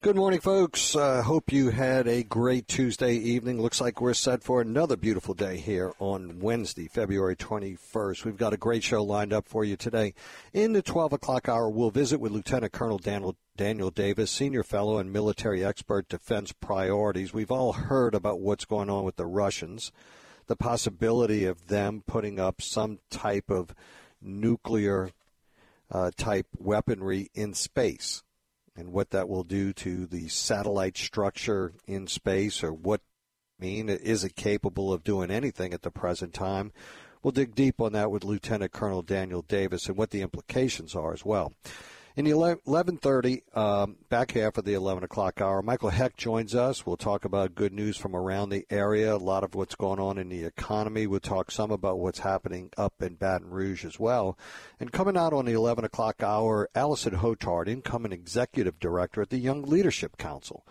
Good morning, folks. Uh, hope you had a great Tuesday evening. Looks like we're set for another beautiful day here on Wednesday, February 21st. We've got a great show lined up for you today. In the 12 o'clock hour, we'll visit with Lieutenant Colonel Daniel, Daniel Davis, Senior Fellow and Military Expert Defense Priorities. We've all heard about what's going on with the Russians, the possibility of them putting up some type of nuclear uh, type weaponry in space and what that will do to the satellite structure in space or what I mean is it capable of doing anything at the present time? We'll dig deep on that with lieutenant colonel daniel davis and what the implications are as well in the 11:30 um, back half of the 11 o'clock hour, Michael Hecht joins us. We'll talk about good news from around the area, a lot of what's going on in the economy. We'll talk some about what's happening up in Baton Rouge as well. And coming out on the 11 o'clock hour, Allison Hotard, incoming executive director at the Young Leadership Council.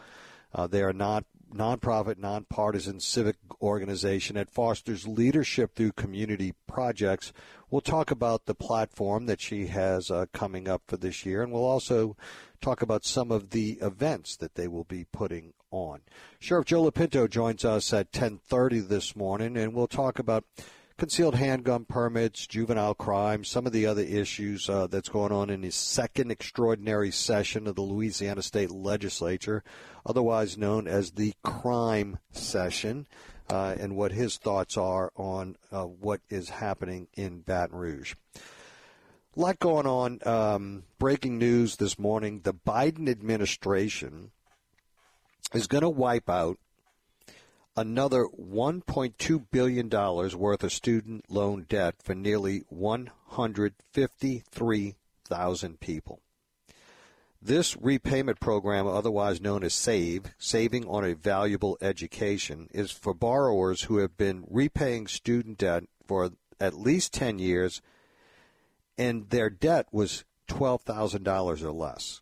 Uh, they are not nonprofit, nonpartisan civic organization that fosters leadership through community projects. We'll talk about the platform that she has uh, coming up for this year, and we'll also talk about some of the events that they will be putting on. Sheriff Joe Lopinto joins us at 10:30 this morning, and we'll talk about concealed handgun permits, juvenile crime, some of the other issues uh, that's going on in his second extraordinary session of the Louisiana State Legislature, otherwise known as the crime session, uh, and what his thoughts are on uh, what is happening in Baton Rouge. A lot going on. Um, breaking news this morning the Biden administration is going to wipe out another $1.2 billion worth of student loan debt for nearly 153,000 people. This repayment program, otherwise known as SAVE, Saving on a Valuable Education, is for borrowers who have been repaying student debt for at least 10 years and their debt was $12,000 or less.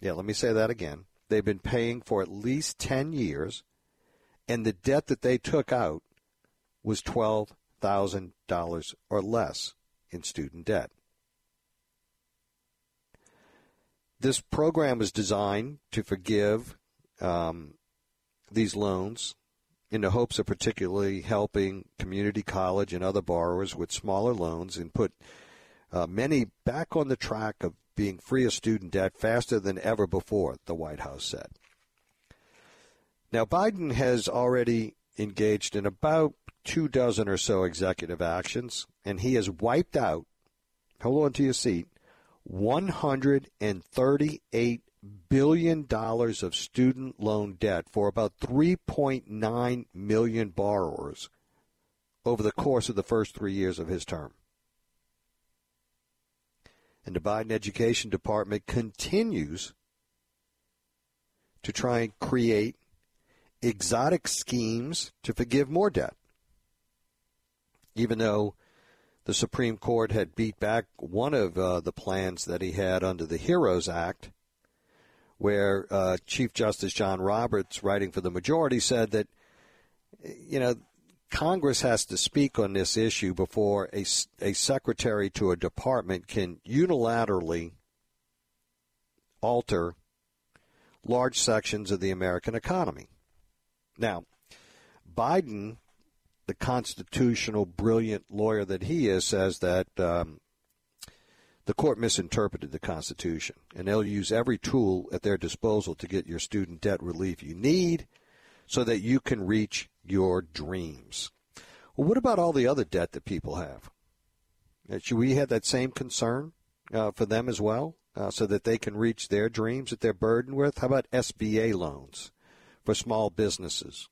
Yeah, let me say that again. They've been paying for at least 10 years and the debt that they took out was $12,000 or less in student debt. This program is designed to forgive um, these loans in the hopes of particularly helping community college and other borrowers with smaller loans and put uh, many back on the track of being free of student debt faster than ever before, the White House said. Now, Biden has already engaged in about two dozen or so executive actions, and he has wiped out, hold on to your seat, $138 billion of student loan debt for about 3.9 million borrowers over the course of the first three years of his term. And the Biden Education Department continues to try and create exotic schemes to forgive more debt. Even though the Supreme Court had beat back one of uh, the plans that he had under the HEROES Act, where uh, Chief Justice John Roberts, writing for the majority, said that, you know, Congress has to speak on this issue before a, a secretary to a department can unilaterally alter large sections of the American economy. Now, Biden, the constitutional brilliant lawyer that he is, says that um, the court misinterpreted the Constitution, and they'll use every tool at their disposal to get your student debt relief you need so that you can reach your dreams. Well, what about all the other debt that people have? Uh, should we have that same concern uh, for them as well, uh, so that they can reach their dreams that they're burdened with? How about SBA loans? For small businesses?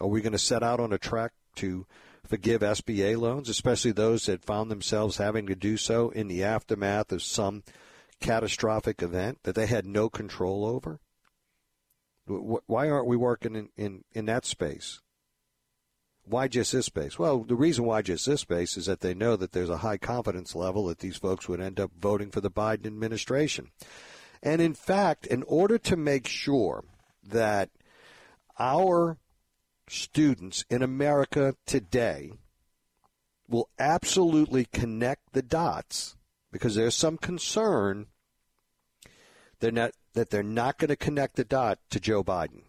Are we going to set out on a track to forgive SBA loans, especially those that found themselves having to do so in the aftermath of some catastrophic event that they had no control over? Why aren't we working in, in, in that space? Why just this space? Well, the reason why just this space is that they know that there's a high confidence level that these folks would end up voting for the Biden administration. And in fact, in order to make sure that our students in America today will absolutely connect the dots because there's some concern that that they're not going to connect the dot to Joe Biden.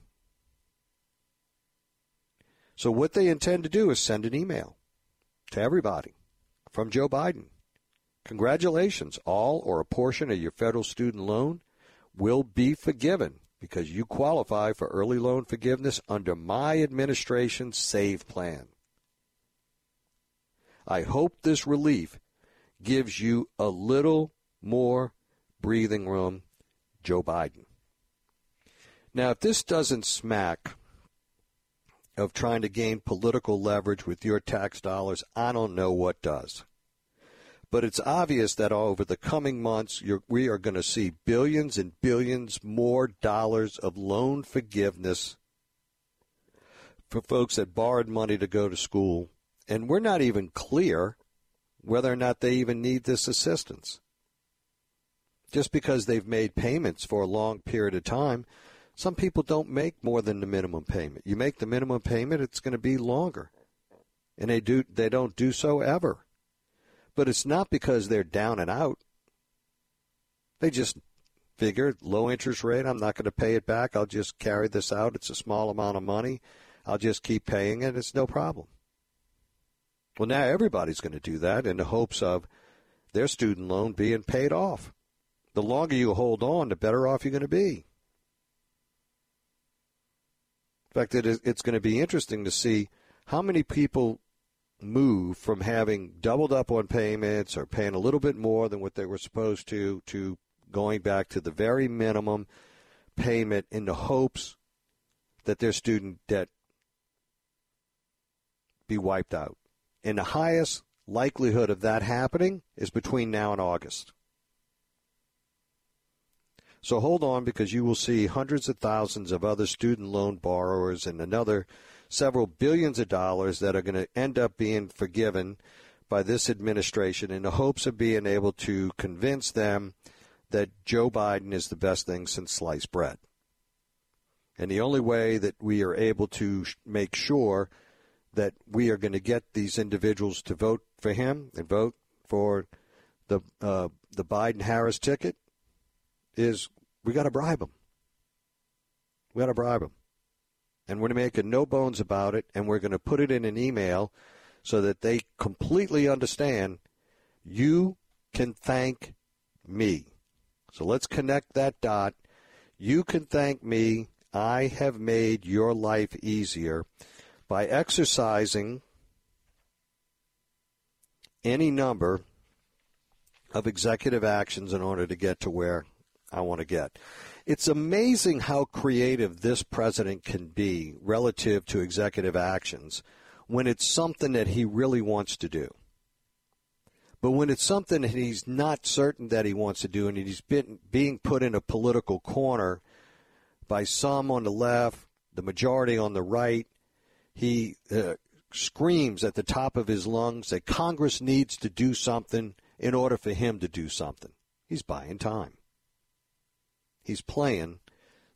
So what they intend to do is send an email to everybody from Joe Biden. Congratulations, all or a portion of your federal student loan will be forgiven because you qualify for early loan forgiveness under my administration's SAVE plan. I hope this relief gives you a little more breathing room, Joe Biden. Now, if this doesn't smack of trying to gain political leverage with your tax dollars, I don't know what does. But it's obvious that over the coming months, we are going to see billions and billions more dollars of loan forgiveness for folks that borrowed money to go to school. And we're not even clear whether or not they even need this assistance. Just because they've made payments for a long period of time, some people don't make more than the minimum payment. You make the minimum payment, it's going to be longer. And they do they don't do so ever. But it's not because they're down and out. They just figure low interest rate, I'm not going to pay it back. I'll just carry this out. It's a small amount of money. I'll just keep paying it. It's no problem. Well, now everybody's going to do that in the hopes of their student loan being paid off. The longer you hold on, the better off you're going to be. In fact, it's going to be interesting to see how many people move from having doubled up on payments or paying a little bit more than what they were supposed to to going back to the very minimum payment in the hopes that their student debt be wiped out. And the highest likelihood of that happening is between now and August. So hold on because you will see hundreds of thousands of other student loan borrowers and another several billions of dollars that are going to end up being forgiven by this administration in the hopes of being able to convince them that Joe Biden is the best thing since sliced bread. And the only way that we are able to make sure that we are going to get these individuals to vote for him and vote for the uh, the Biden Harris ticket is we got to bribe them. We got to bribe them and we're going to making no bones about it, and we're going to put it in an email so that they completely understand you can thank me. So let's connect that dot. You can thank me. I have made your life easier by exercising any number of executive actions in order to get to where I want to get. It's amazing how creative this president can be relative to executive actions when it's something that he really wants to do. But when it's something that he's not certain that he wants to do and he's been being put in a political corner by some on the left, the majority on the right, he uh, screams at the top of his lungs that Congress needs to do something in order for him to do something. He's buying time he's playing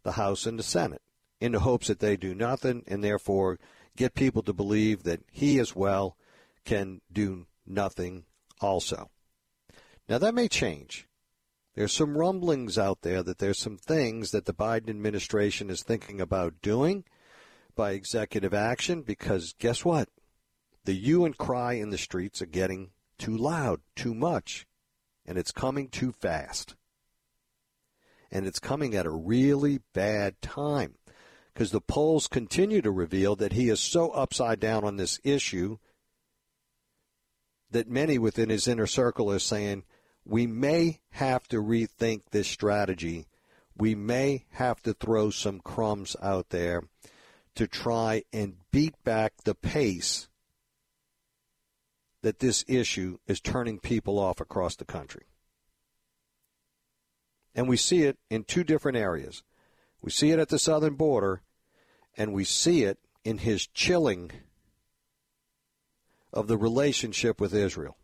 the House and the Senate in the hopes that they do nothing and therefore get people to believe that he as well can do nothing also. Now that may change. There's some rumblings out there that there's some things that the Biden administration is thinking about doing by executive action because guess what? The hue and cry in the streets are getting too loud, too much, and it's coming too fast and it's coming at a really bad time because the polls continue to reveal that he is so upside down on this issue that many within his inner circle are saying we may have to rethink this strategy. We may have to throw some crumbs out there to try and beat back the pace that this issue is turning people off across the country. And we see it in two different areas. We see it at the southern border, and we see it in his chilling of the relationship with Israel.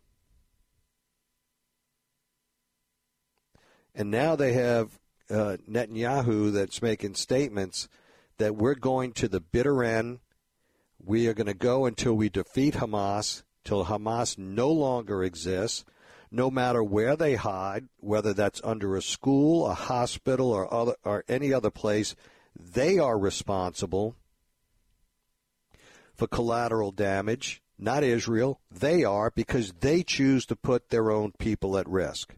And now they have uh, Netanyahu that's making statements that we're going to the bitter end. We are going to go until we defeat Hamas, till Hamas no longer exists. No matter where they hide, whether that's under a school, a hospital, or other or any other place, they are responsible for collateral damage. Not Israel. They are because they choose to put their own people at risk.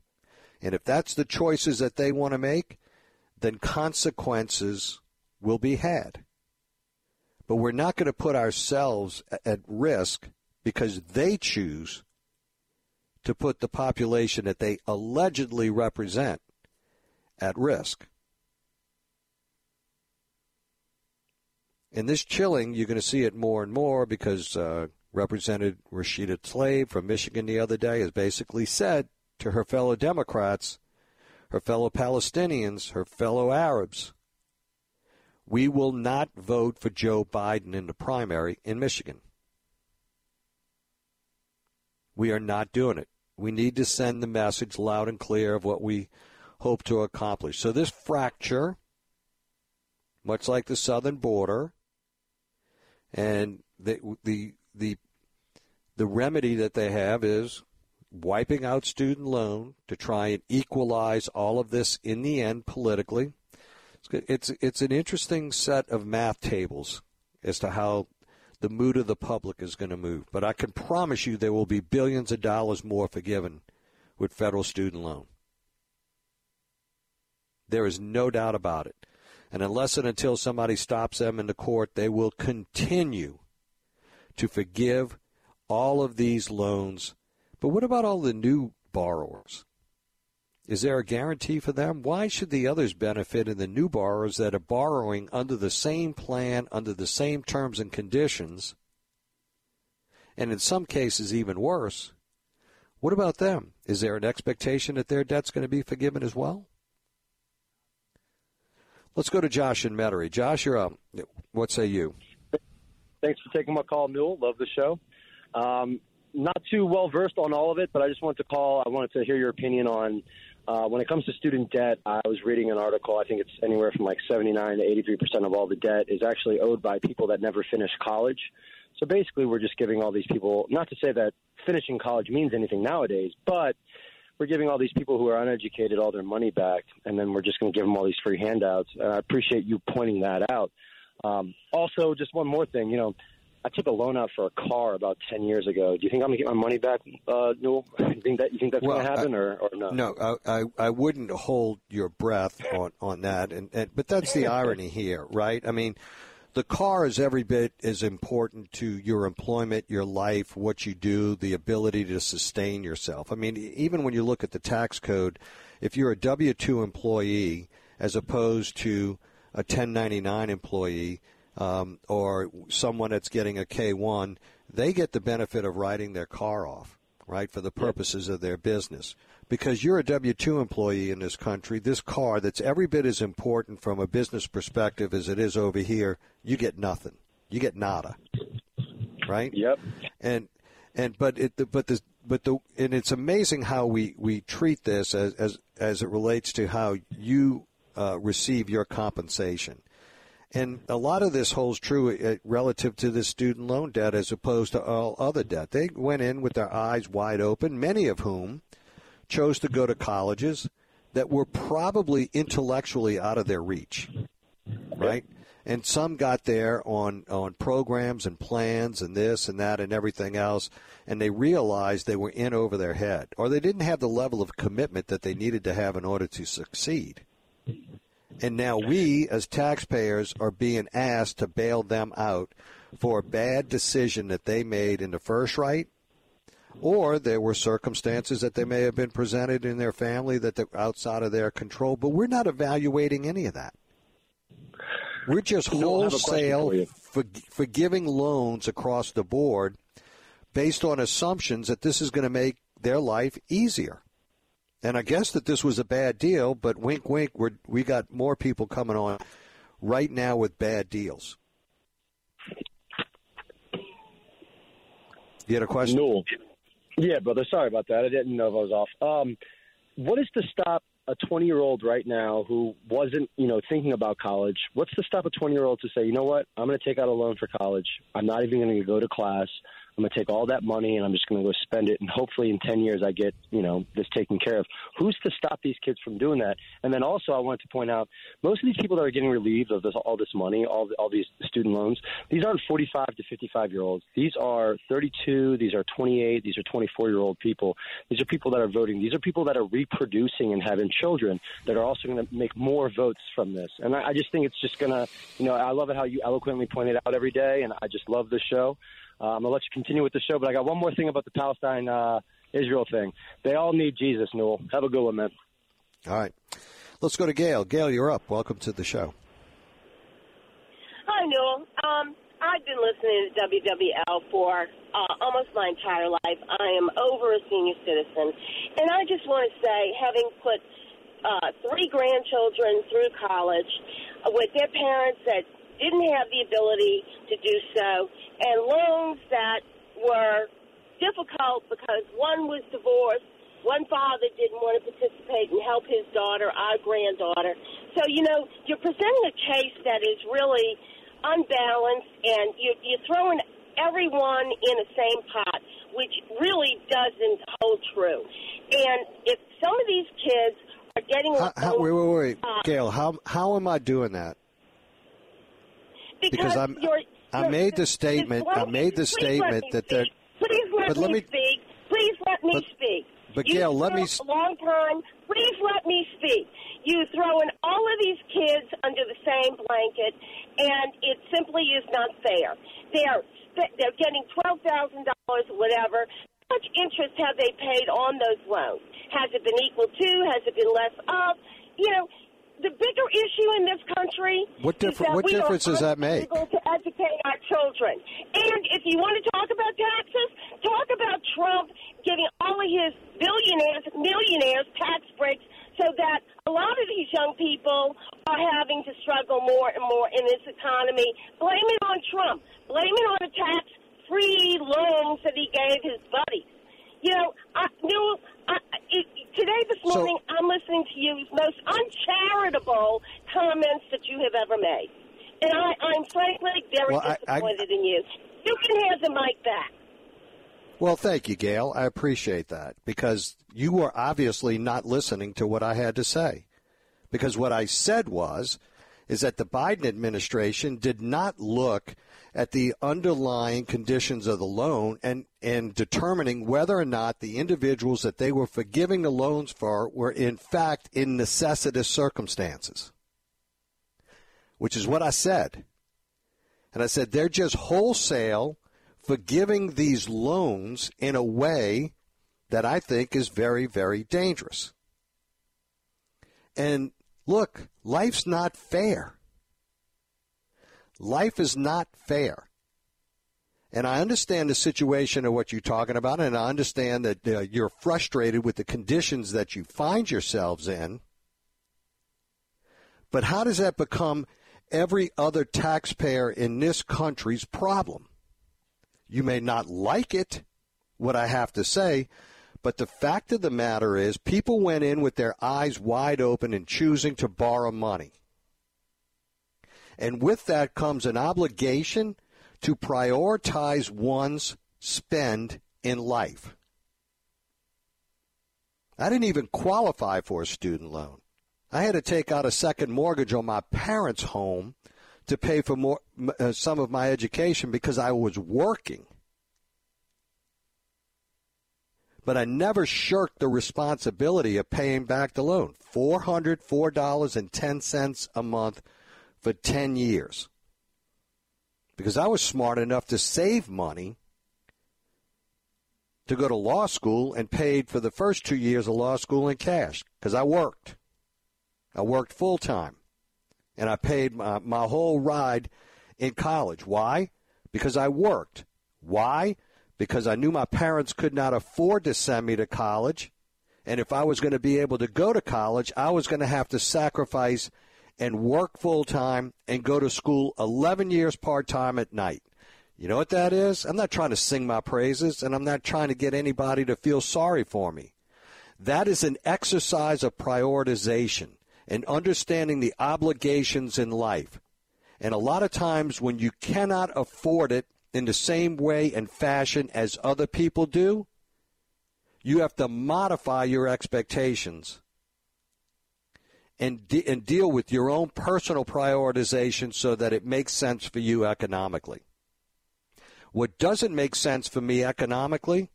And if that's the choices that they want to make, then consequences will be had. But we're not going to put ourselves at risk because they choose to put the population that they allegedly represent at risk. In this chilling, you're going to see it more and more because uh, Representative Rashida Tlaib from Michigan the other day has basically said to her fellow Democrats, her fellow Palestinians, her fellow Arabs, we will not vote for Joe Biden in the primary in Michigan. We are not doing it. We need to send the message loud and clear of what we hope to accomplish. So this fracture, much like the southern border, and the the the the remedy that they have is wiping out student loan to try and equalize all of this in the end politically. It's it's an interesting set of math tables as to how the mood of the public is going to move. But I can promise you there will be billions of dollars more forgiven with federal student loan. There is no doubt about it. And unless and until somebody stops them in the court, they will continue to forgive all of these loans. But what about all the new borrowers? Is there a guarantee for them? Why should the others benefit and the new borrowers that are borrowing under the same plan, under the same terms and conditions, and in some cases even worse? What about them? Is there an expectation that their debt's going to be forgiven as well? Let's go to Josh and Metairie. Josh, you're up. What say you? Thanks for taking my call, Newell. Love the show. Um, not too well versed on all of it, but I just wanted to call. I wanted to hear your opinion on uh, when it comes to student debt, I was reading an article. I think it's anywhere from like 79 to 83 percent of all the debt is actually owed by people that never finished college. So basically, we're just giving all these people, not to say that finishing college means anything nowadays, but we're giving all these people who are uneducated all their money back, and then we're just going to give them all these free handouts. And I appreciate you pointing that out. Um, also, just one more thing, you know, I took a loan out for a car about ten years ago. Do you think I'm gonna get my money back, uh, Newell? You think that you think that's well, gonna happen, I, or, or no? No, I, I wouldn't hold your breath on on that, and, and but that's the irony here, right? I mean, the car is every bit as important to your employment, your life, what you do, the ability to sustain yourself. I mean, even when you look at the tax code, if you're a W two employee as opposed to a 1099 employee um, or someone that's getting a K1, they get the benefit of writing their car off, right, for the purposes of their business. Because you're a W 2 employee in this country, this car that's every bit as important from a business perspective as it is over here, you get nothing. You get nada. Right? Yep. And and but it but the but the and it's amazing how we we treat this as as as it relates to how you uh, receive your compensation. And a lot of this holds true uh, relative to the student loan debt as opposed to all other debt. They went in with their eyes wide open, many of whom chose to go to colleges that were probably intellectually out of their reach, right? And some got there on, on programs and plans and this and that and everything else, and they realized they were in over their head, or they didn't have the level of commitment that they needed to have in order to succeed. And now we, as taxpayers, are being asked to bail them out for a bad decision that they made in the first right, or there were circumstances that they may have been presented in their family that are outside of their control. But we're not evaluating any of that. We're just wholesale for, forgiving loans across the board based on assumptions that this is going to make their life easier. And I guess that this was a bad deal, but wink, wink, we we got more people coming on right now with bad deals. You had a question? No. Yeah, brother. Sorry about that. I didn't know if I was off. Um, what is to stop a 20 year old right now who wasn't, you know, thinking about college? What's to stop a 20 year old to say, you know what? I'm going to take out a loan for college. I'm not even going to go to class. I'm going to take all that money and I'm just going to go spend it. And hopefully in 10 years, I get, you know, this taken care of. Who's to stop these kids from doing that? And then also, I wanted to point out most of these people that are getting relieved of this, all this money, all, all these student loans, these aren't 45 to 55 year olds. These are 32, these are 28, these are 24 year old people. These are people that are voting. These are people that are reproducing and having children that are also going to make more votes from this. And I, I just think it's just going to, you know, I love it how you eloquently point it out every day, and I just love the show. Uh, I'm going to let you continue with the show, but I got one more thing about the Palestine uh, Israel thing. They all need Jesus, Newell. Have a good one, man. All right. Let's go to Gail. Gail, you're up. Welcome to the show. Hi, Newell. Um, I've been listening to WWL for uh, almost my entire life. I am over a senior citizen. And I just want to say, having put uh, three grandchildren through college with their parents that didn't have the ability to do so, and loans that were difficult because one was divorced, one father didn't want to participate and help his daughter, our granddaughter. So, you know, you're presenting a case that is really unbalanced, and you, you're throwing everyone in the same pot, which really doesn't hold true. And if some of these kids are getting how, how, wait, wait, wait, uh, Gail, how how am I doing that? Because, because I'm, you're, I made the statement. I made the statement that they're. Please let but me, let me speak. Please let me but, speak. But you Gail, let me. A long time. Please let me speak. You throw in all of these kids under the same blanket, and it simply is not fair. They're they're getting twelve thousand dollars, whatever. How much interest have they paid on those loans? Has it been equal to? Has it been less of? You know, the bigger issue in this country. What, differ- what difference does that make? To educate our children, and if you want to talk about taxes, talk about Trump giving all of his billionaires, millionaires tax breaks, so that a lot of these young people are having to struggle more and more in this economy. Blame it on Trump. Blame it on the tax-free loans that he gave his buddies. You know, I knew I, it, today, this morning, so, I'm listening to you most uncharitable comments that you have ever made. And I, I'm frankly very well, disappointed I, I, in you. You can have the mic back. Well, thank you, Gail. I appreciate that because you were obviously not listening to what I had to say. Because what I said was, is that the Biden administration did not look at the underlying conditions of the loan and, and determining whether or not the individuals that they were forgiving the loans for were in fact in necessitous circumstances. Which is what I said. And I said they're just wholesale forgiving these loans in a way that I think is very, very dangerous. And look, life's not fair. Life is not fair. And I understand the situation of what you're talking about, and I understand that uh, you're frustrated with the conditions that you find yourselves in. But how does that become every other taxpayer in this country's problem? You may not like it, what I have to say, but the fact of the matter is people went in with their eyes wide open and choosing to borrow money. And with that comes an obligation to prioritize one's spend in life. I didn't even qualify for a student loan. I had to take out a second mortgage on my parents' home to pay for more, uh, some of my education because I was working. But I never shirked the responsibility of paying back the loan. $404.10 a month for 10 years. Because I was smart enough to save money to go to law school and paid for the first two years of law school in cash because I worked. I worked full time. And I paid my, my whole ride in college. Why? Because I worked. Why? Because I knew my parents could not afford to send me to college. And if I was going to be able to go to college, I was going to have to sacrifice and work full time and go to school 11 years part time at night. You know what that is? I'm not trying to sing my praises and I'm not trying to get anybody to feel sorry for me. That is an exercise of prioritization and understanding the obligations in life. And a lot of times when you cannot afford it in the same way and fashion as other people do, you have to modify your expectations and, de- and deal with your own personal prioritization so that it makes sense for you economically. What doesn't make sense for me economically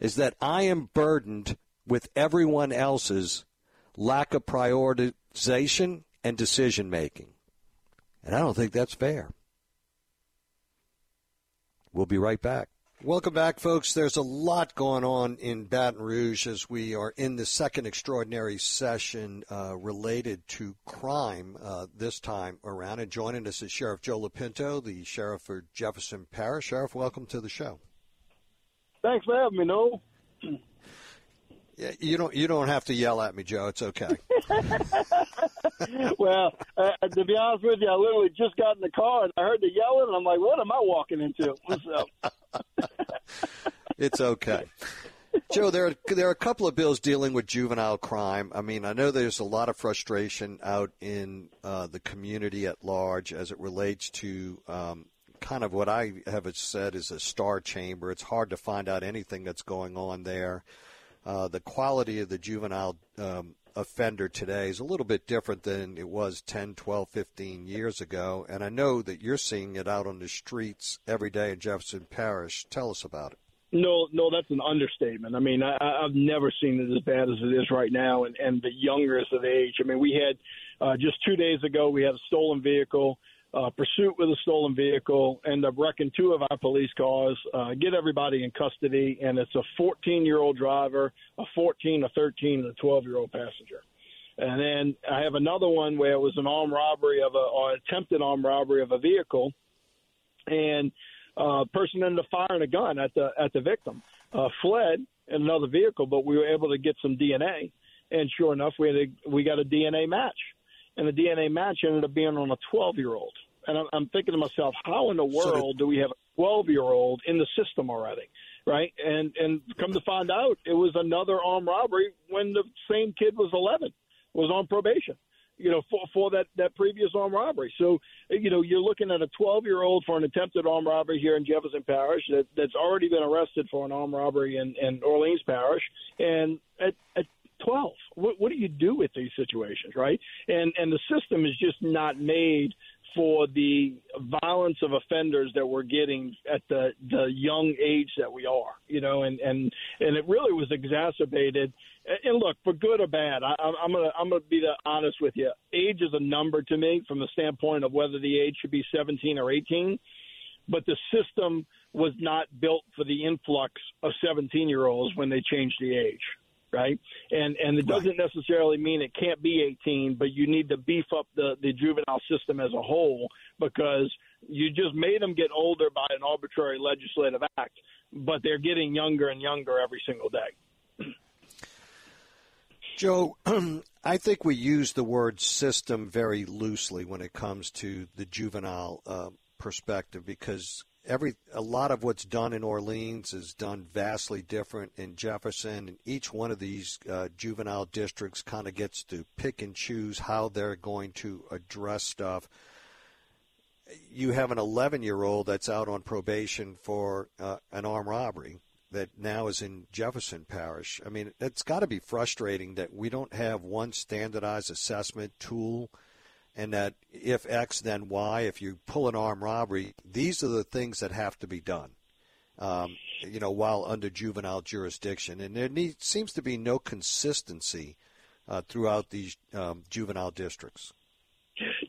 is that I am burdened with everyone else's lack of prioritization and decision making. And I don't think that's fair. We'll be right back. Welcome back, folks. There's a lot going on in Baton Rouge as we are in the second extraordinary session uh, related to crime uh, this time around. And joining us is Sheriff Joe Lopinto, the sheriff for Jefferson Parish. Sheriff, welcome to the show. Thanks for having me, Newell. You don't you don't have to yell at me, Joe. It's okay. well, uh, to be honest with you, I literally just got in the car and I heard the yelling, and I'm like, "What am I walking into?" So. it's okay. Joe, there are, there are a couple of bills dealing with juvenile crime. I mean, I know there's a lot of frustration out in uh, the community at large as it relates to um, kind of what I have said is a star chamber. It's hard to find out anything that's going on there. Uh, the quality of the juvenile um, offender today is a little bit different than it was 10, 12, 15 years ago. And I know that you're seeing it out on the streets every day in Jefferson Parish. Tell us about it. No, no, that's an understatement. I mean, I, I've never seen it as bad as it is right now, and, and the youngest of age. I mean, we had uh, just two days ago, we had a stolen vehicle uh, pursuit with a stolen vehicle, end up wrecking two of our police cars, uh, get everybody in custody, and it's a 14 year old driver, a 14, a 13, and a 12 year old passenger. And then I have another one where it was an armed robbery of a, or attempted armed robbery of a vehicle, and uh, person ended up firing a gun at the at the victim, uh, fled in another vehicle, but we were able to get some DNA, and sure enough, we had a, we got a DNA match and the DNA match ended up being on a 12 year old. And I'm, I'm thinking to myself, how in the world do we have a 12 year old in the system already? Right. And, and come to find out, it was another armed robbery when the same kid was 11, was on probation you know, for, for that, that previous armed robbery. So, you know, you're looking at a 12 year old for an attempted armed robbery here in Jefferson Parish that, that's already been arrested for an armed robbery in, in Orleans Parish. And at, at 12. What, what do you do with these situations, right? And and the system is just not made for the violence of offenders that we're getting at the the young age that we are, you know, and and and it really was exacerbated. And look, for good or bad, I, I'm gonna I'm gonna be honest with you. Age is a number to me from the standpoint of whether the age should be 17 or 18, but the system was not built for the influx of 17 year olds when they changed the age right? And and it doesn't right. necessarily mean it can't be 18, but you need to beef up the the juvenile system as a whole because you just made them get older by an arbitrary legislative act, but they're getting younger and younger every single day. Joe, I think we use the word system very loosely when it comes to the juvenile uh, perspective because every a lot of what's done in Orleans is done vastly different in Jefferson, and each one of these uh, juvenile districts kind of gets to pick and choose how they're going to address stuff. You have an 11 year old that's out on probation for uh, an armed robbery that now is in Jefferson Parish. I mean, it's got to be frustrating that we don't have one standardized assessment tool and that if X, then Y. If you pull an armed robbery, these are the things that have to be done. Um, you know, while under juvenile jurisdiction, and there seems to be no consistency uh, throughout these um, juvenile districts.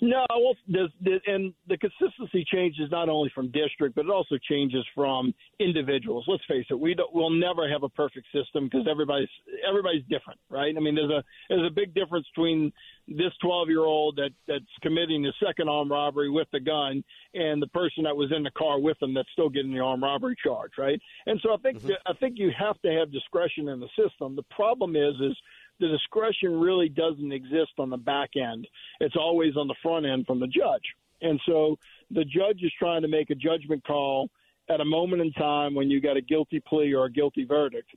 No, well, there's, there's, and the consistency changes not only from district, but it also changes from individuals. Let's face it, we don't, we'll never have a perfect system because everybody's everybody's different, right? I mean, there's a there's a big difference between this 12 year old that that's committing the second armed robbery with the gun and the person that was in the car with them that's still getting the armed robbery charge, right? And so I think mm-hmm. I think you have to have discretion in the system. The problem is is the discretion really doesn't exist on the back end. It's always on the front end from the judge. And so the judge is trying to make a judgment call at a moment in time when you got a guilty plea or a guilty verdict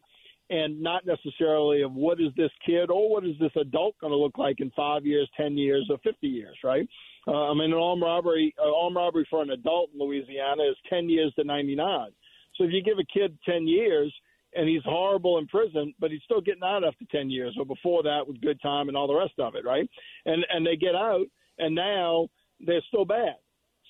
and not necessarily of what is this kid or what is this adult going to look like in five years, 10 years, or 50 years, right? Uh, I mean, an armed robbery, uh, armed robbery for an adult in Louisiana is 10 years to 99. So if you give a kid 10 years and he's horrible in prison, but he's still getting out after 10 years or before that with good time and all the rest of it, right? And and they get out and now they're still bad.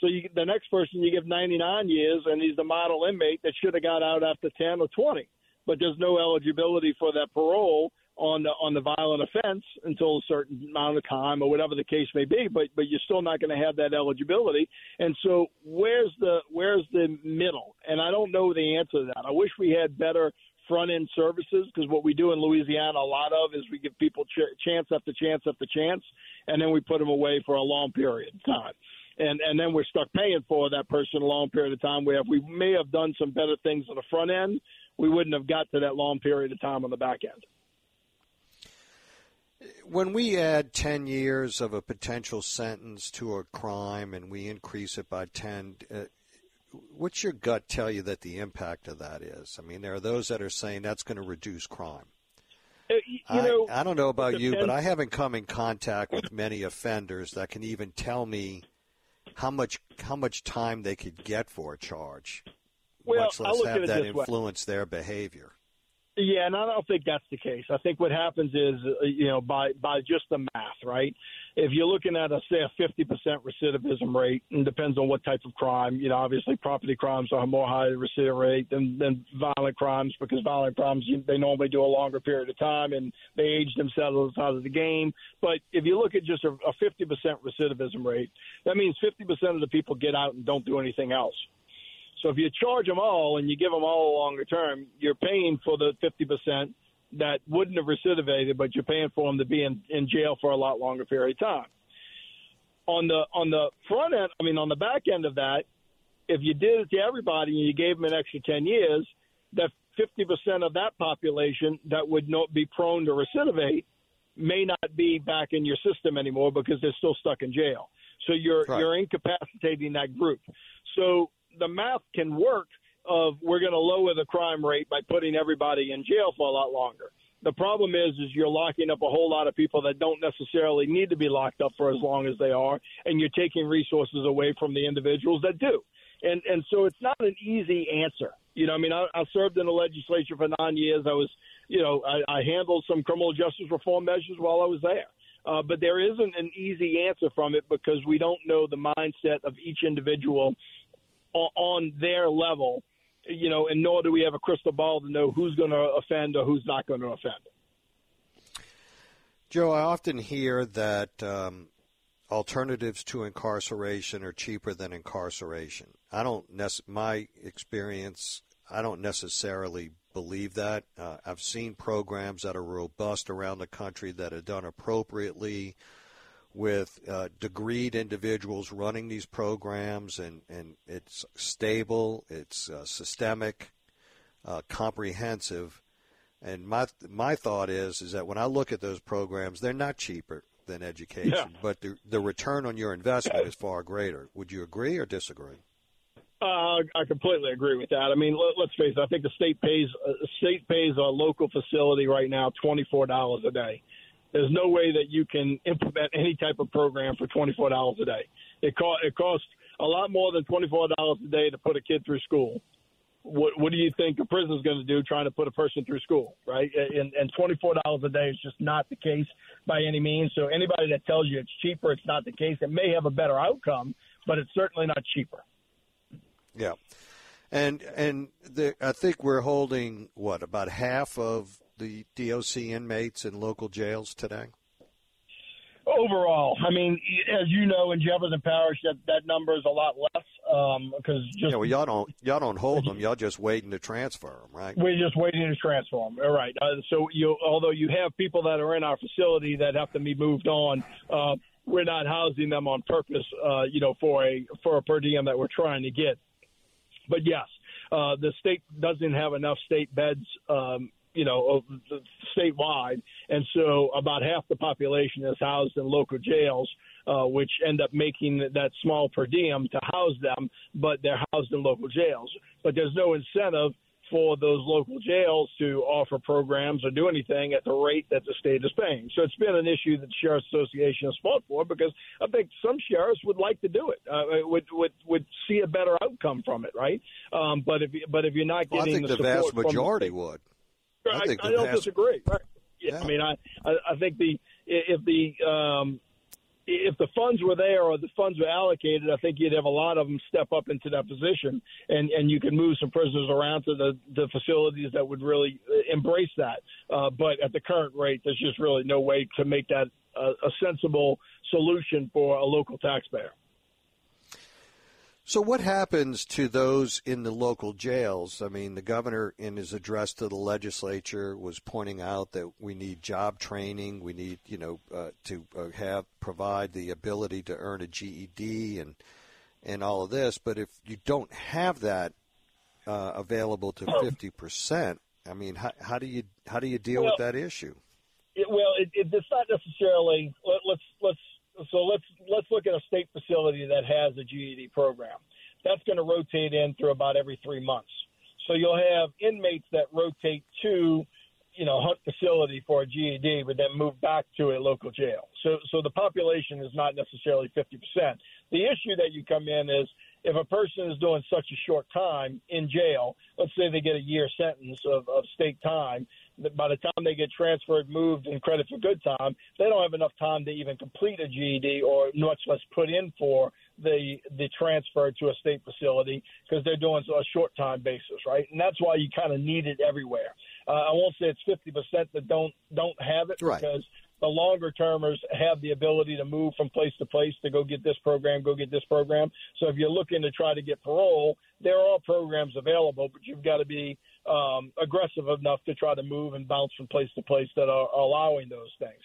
So you, the next person you give 99 years and he's the model inmate that should have got out after 10 or 20, but there's no eligibility for that parole on the on the violent offense until a certain amount of time or whatever the case may be but but you're still not going to have that eligibility and so where's the where's the middle and I don't know the answer to that I wish we had better front end services because what we do in Louisiana a lot of is we give people ch- chance after chance after chance and then we put them away for a long period of time. And and then we're stuck paying for that person a long period of time. Where if we may have done some better things on the front end. We wouldn't have got to that long period of time on the back end. When we add 10 years of a potential sentence to a crime and we increase it by 10, uh, what's your gut tell you that the impact of that is? I mean, there are those that are saying that's going to reduce crime. Uh, you know, I, I don't know about you, but I haven't come in contact with many offenders that can even tell me how much how much time they could get for a charge, well, much less have that influence way. their behavior. Yeah, and I don't think that's the case. I think what happens is, uh, you know, by by just the math, right? If you're looking at a say a 50% recidivism rate, and depends on what type of crime. You know, obviously property crimes are more high recidivism rate than than violent crimes because violent crimes they normally do a longer period of time and they age themselves out of the game. But if you look at just a, a 50% recidivism rate, that means 50% of the people get out and don't do anything else. So if you charge them all and you give them all a longer term, you're paying for the 50% that wouldn't have recidivated, but you're paying for them to be in, in jail for a lot longer period of time. On the on the front end, I mean, on the back end of that, if you did it to everybody and you gave them an extra 10 years, that 50% of that population that would not be prone to recidivate may not be back in your system anymore because they're still stuck in jail. So you're right. you're incapacitating that group. So the math can work of we're going to lower the crime rate by putting everybody in jail for a lot longer. The problem is, is you're locking up a whole lot of people that don't necessarily need to be locked up for as long as they are, and you're taking resources away from the individuals that do. And and so it's not an easy answer. You know, I mean, I, I served in the legislature for nine years. I was, you know, I, I handled some criminal justice reform measures while I was there. Uh, but there isn't an easy answer from it because we don't know the mindset of each individual on their level, you know, and nor do we have a crystal ball to know who's going to offend or who's not going to offend. Joe, I often hear that um, alternatives to incarceration are cheaper than incarceration. I don't, nec- my experience, I don't necessarily believe that. Uh, I've seen programs that are robust around the country that are done appropriately with uh, degreed individuals running these programs, and, and it's stable, it's uh, systemic, uh, comprehensive. And my my thought is is that when I look at those programs, they're not cheaper than education, yeah. but the the return on your investment is far greater. Would you agree or disagree? Uh, I completely agree with that. I mean, let, us face it. I think the state pays uh, state pays a local facility right now twenty four dollars a day. There's no way that you can implement any type of program for $24 a day. It, co- it costs a lot more than $24 a day to put a kid through school. What, what do you think a prison is going to do trying to put a person through school, right? And, and $24 a day is just not the case by any means. So anybody that tells you it's cheaper, it's not the case. It may have a better outcome, but it's certainly not cheaper. Yeah. And and the, I think we're holding what about half of the DOC inmates in local jails today? Overall, I mean, as you know, in Jefferson Parish, that that number is a lot less because um, just yeah, well, y'all don't y'all don't hold them. Y'all just waiting to transfer them, right? We're just waiting to transfer them. All right. Uh, so you, although you have people that are in our facility that have to be moved on, uh, we're not housing them on purpose. Uh, you know, for a for a per diem that we're trying to get. But yes, uh, the state doesn't have enough state beds um, you know, statewide, and so about half the population is housed in local jails, uh, which end up making that small per diem to house them, but they're housed in local jails. But there's no incentive for those local jails to offer programs or do anything at the rate that the state is paying. So it's been an issue that the Sheriff's Association has fought for because I think some sheriffs would like to do it, uh, would, would would see a better outcome from it, right? Um, but if but if you're not getting well, I think the, the vast majority would. I, I, I don't disagree. Right. Yeah, yeah, I mean, I, I I think the if the um, if the funds were there or the funds were allocated, I think you'd have a lot of them step up into that position, and and you can move some prisoners around to the the facilities that would really uh, embrace that. Uh, but at the current rate, there's just really no way to make that a, a sensible solution for a local taxpayer. So, what happens to those in the local jails? I mean, the governor, in his address to the legislature, was pointing out that we need job training. We need, you know, uh, to uh, have provide the ability to earn a GED and and all of this. But if you don't have that uh, available to fifty percent, I mean, how, how, do you how do you deal well, with that issue? It, well, it, it, it's not necessarily. Let, let's let's so let's let's look at a state facility that has a GED program. That's going to rotate in through about every three months. So you'll have inmates that rotate to, you know, Hunt facility for a GED, but then move back to a local jail. So so the population is not necessarily 50%. The issue that you come in is if a person is doing such a short time in jail, let's say they get a year sentence of, of state time, by the time they get transferred, moved, and credit for good time, they don't have enough time to even complete a GED or much less put in for the the transfer to a state facility because they're doing a short time basis, right? And that's why you kind of need it everywhere. Uh, I won't say it's fifty percent that don't don't have it right. because the longer termers have the ability to move from place to place to go get this program, go get this program. So if you're looking to try to get parole, there are programs available, but you've got to be um, aggressive enough to try to move and bounce from place to place that are, allowing those things.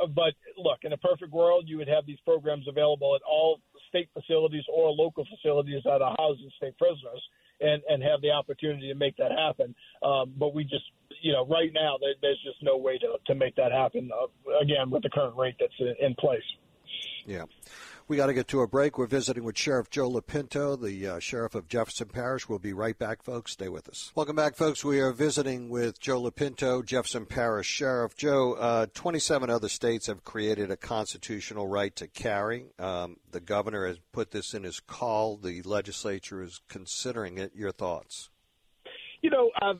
Uh, but look, in a perfect world, you would have these programs available at all state facilities or local facilities that are housing state prisoners and, and have the opportunity to make that happen. Um, but we just, you know, right now, there, there's just no way to, to make that happen, uh, again, with the current rate that's in, in place. Yeah. We got to get to a break. We're visiting with Sheriff Joe Lopinto, the uh, sheriff of Jefferson Parish. We'll be right back, folks. Stay with us. Welcome back, folks. We are visiting with Joe Lopinto, Jefferson Parish Sheriff. Joe, uh, 27 other states have created a constitutional right to carry. Um, the governor has put this in his call. The legislature is considering it. Your thoughts? you know, I've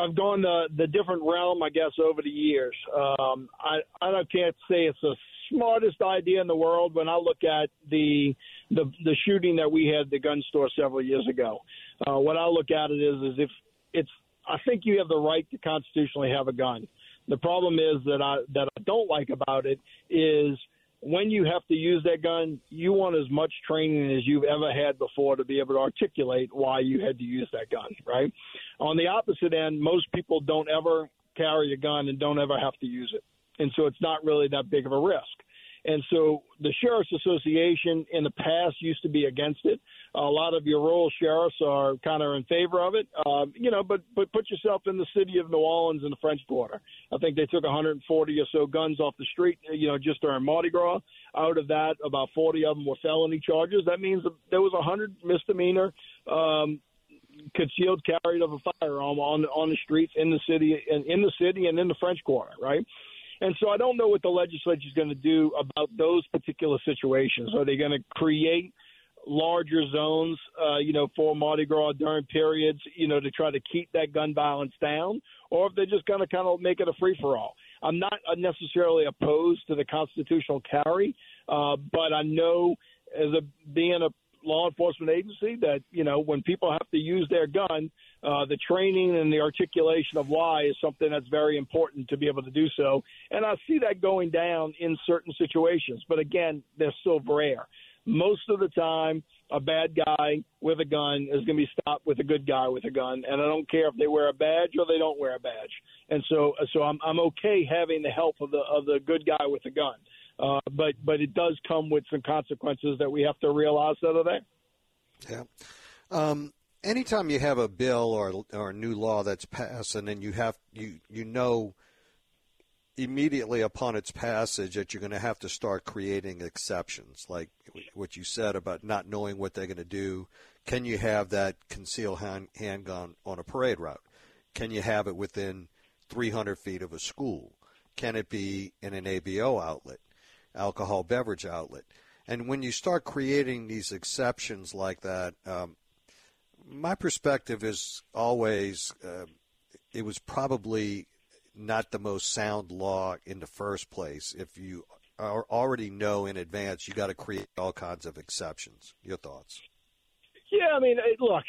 I've gone the, the different realm, I guess, over the years. Um, I I can't say it's a smartest idea in the world when I look at the the, the shooting that we had at the gun store several years ago. Uh, what I look at it is is if it's I think you have the right to constitutionally have a gun. The problem is that I that I don't like about it is when you have to use that gun, you want as much training as you've ever had before to be able to articulate why you had to use that gun, right? On the opposite end, most people don't ever carry a gun and don't ever have to use it and so it's not really that big of a risk. And so the Sheriff's Association in the past used to be against it. A lot of your rural sheriffs are kind of in favor of it. Um, you know, but but put yourself in the city of New Orleans and the French Quarter. I think they took 140 or so guns off the street. You know, just during Mardi Gras. Out of that, about 40 of them were felony charges. That means there was 100 misdemeanor um, concealed carry of a firearm on on the streets in the city in, in the city and in the French Quarter, right? And so I don't know what the legislature is going to do about those particular situations. Are they going to create larger zones, uh, you know, for Mardi Gras during periods, you know, to try to keep that gun violence down, or if they're just going to kind of make it a free for all. I'm not necessarily opposed to the constitutional carry, uh, but I know as a being a law enforcement agency that you know when people have to use their gun, uh, the training and the articulation of why is something that's very important to be able to do so. And I see that going down in certain situations, but again, they're still rare. Most of the time, a bad guy with a gun is going to be stopped with a good guy with a gun, and I don't care if they wear a badge or they don't wear a badge. And so, so I'm I'm okay having the help of the of the good guy with a gun. Uh, but but it does come with some consequences that we have to realize that are there. Yeah. Um, anytime you have a bill or or a new law that's passed, and then you have you you know immediately upon its passage that you're going to have to start creating exceptions, like what you said about not knowing what they're going to do. Can you have that concealed hand, handgun on a parade route? Can you have it within 300 feet of a school? Can it be in an ABO outlet, alcohol beverage outlet? And when you start creating these exceptions like that, um, my perspective is always uh, it was probably not the most sound law in the first place. If you are already know in advance, you got to create all kinds of exceptions. Your thoughts? Yeah, I mean, look,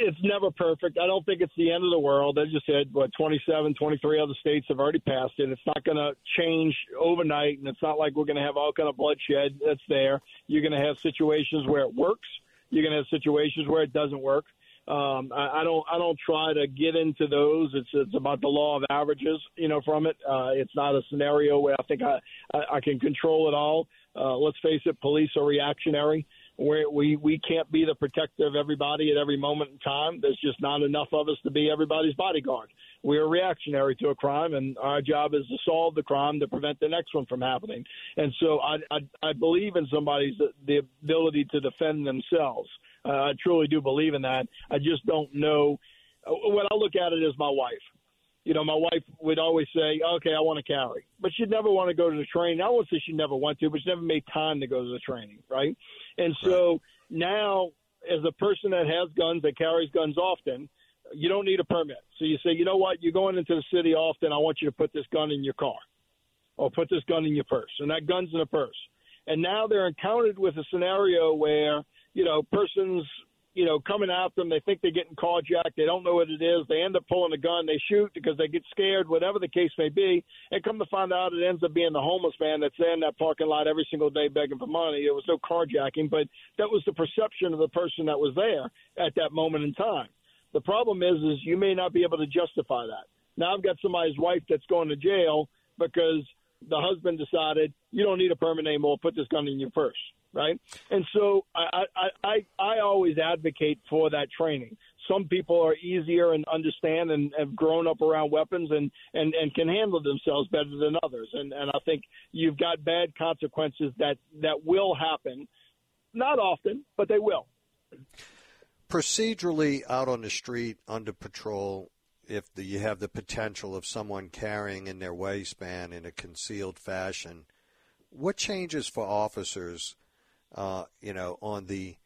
it's never perfect. I don't think it's the end of the world. As you said, what 27, 23 other states have already passed it. It's not going to change overnight, and it's not like we're going to have all kind of bloodshed that's there. You're going to have situations where it works. You're going to have situations where it doesn't work. Um, I, I don't I don't try to get into those. It's it's about the law of averages, you know, from it. Uh, it's not a scenario where I think I I, I can control it all. Uh, let's face it, police are reactionary. Where we we can't be the protector of everybody at every moment in time. There's just not enough of us to be everybody's bodyguard. We are reactionary to a crime, and our job is to solve the crime to prevent the next one from happening. And so I I, I believe in somebody's the ability to defend themselves. Uh, I truly do believe in that. I just don't know. Uh, when I look at it as my wife, you know, my wife would always say, "Okay, I want to carry," but she'd never want to go to the training. I won't say she never went to, but she never made time to go to the training, right? And so right. now, as a person that has guns, that carries guns often, you don't need a permit. So you say, you know what, you're going into the city often. I want you to put this gun in your car, or put this gun in your purse, and that gun's in a purse. And now they're encountered with a scenario where you know persons you know, coming after them. They think they're getting carjacked. They don't know what it is. They end up pulling a gun. They shoot because they get scared, whatever the case may be. And come to find out, it ends up being the homeless man that's there in that parking lot every single day begging for money. It was no carjacking, but that was the perception of the person that was there at that moment in time. The problem is, is you may not be able to justify that. Now I've got somebody's wife that's going to jail because the husband decided you don't need a permit anymore. Put this gun in your purse right? And so I, I, I, I always advocate for that training. Some people are easier and understand and have grown up around weapons and, and, and can handle themselves better than others. And, and I think you've got bad consequences that, that will happen. Not often, but they will. Procedurally, out on the street, under patrol, if the, you have the potential of someone carrying in their waistband in a concealed fashion, what changes for officers uh, you know, on the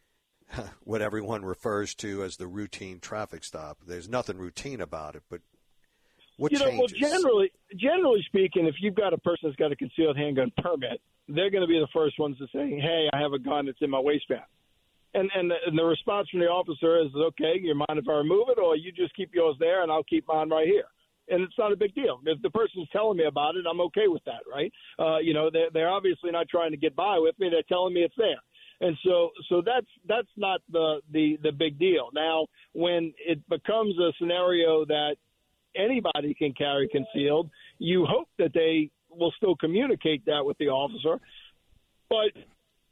what everyone refers to as the routine traffic stop. There's nothing routine about it, but what you know, changes? well, generally, generally speaking, if you've got a person that's got a concealed handgun permit, they're going to be the first ones to say, "Hey, I have a gun that's in my waistband." And and the, and the response from the officer is, "Okay, you mind if I remove it, or you just keep yours there, and I'll keep mine right here." And it's not a big deal. If the person's telling me about it, I'm okay with that, right? Uh, you know, they're, they're obviously not trying to get by with me. They're telling me it's there. And so, so that's that's not the the the big deal. Now, when it becomes a scenario that anybody can carry concealed, you hope that they will still communicate that with the officer. But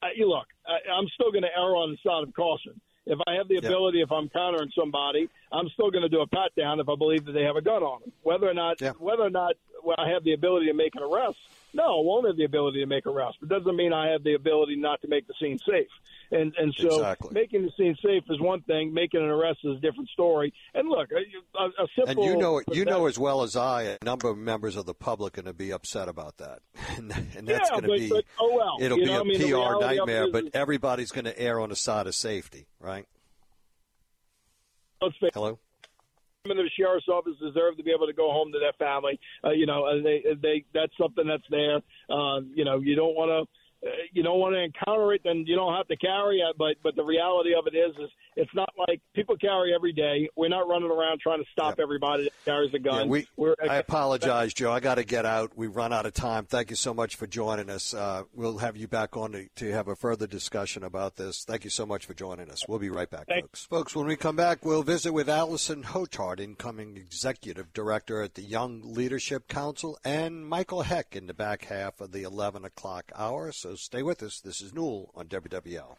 uh, you look, I, I'm still going to err on the side of caution. If I have the ability, yeah. if I'm countering somebody, I'm still going to do a pat down if I believe that they have a gun on them. Whether or not, yeah. whether or not well, I have the ability to make an arrest, no, I won't have the ability to make arrests. But doesn't mean I have the ability not to make the scene safe. And and so exactly. making the scene safe is one thing. Making an arrest is a different story. And look, a, a simple. And you know, you know as well as I, a number of members of the public are going to be upset about that, and, and that's yeah, going to be. But, oh well, it'll be know, a I mean, PR nightmare. But everybody's going to err on the side of safety, right? Hello of the sheriff's office deserve to be able to go home to their family. Uh, you know, they they that's something that's there. Uh, you know, you don't want to you don't want to encounter it, then you don't have to carry it. But but the reality of it is, is it's not like people carry every day. We're not running around trying to stop yep. everybody that carries a gun. Yeah, we, We're, I apologize, Joe. I got to get out. We've run out of time. Thank you so much for joining us. Uh, we'll have you back on to, to, have a further discussion about this. Thank you so much for joining us. We'll be right back, Thanks. folks. Folks, when we come back, we'll visit with Allison Hotard, incoming executive director at the Young Leadership Council, and Michael Hecht in the back half of the 11 o'clock hour. So stay with us. This is Newell on WWL.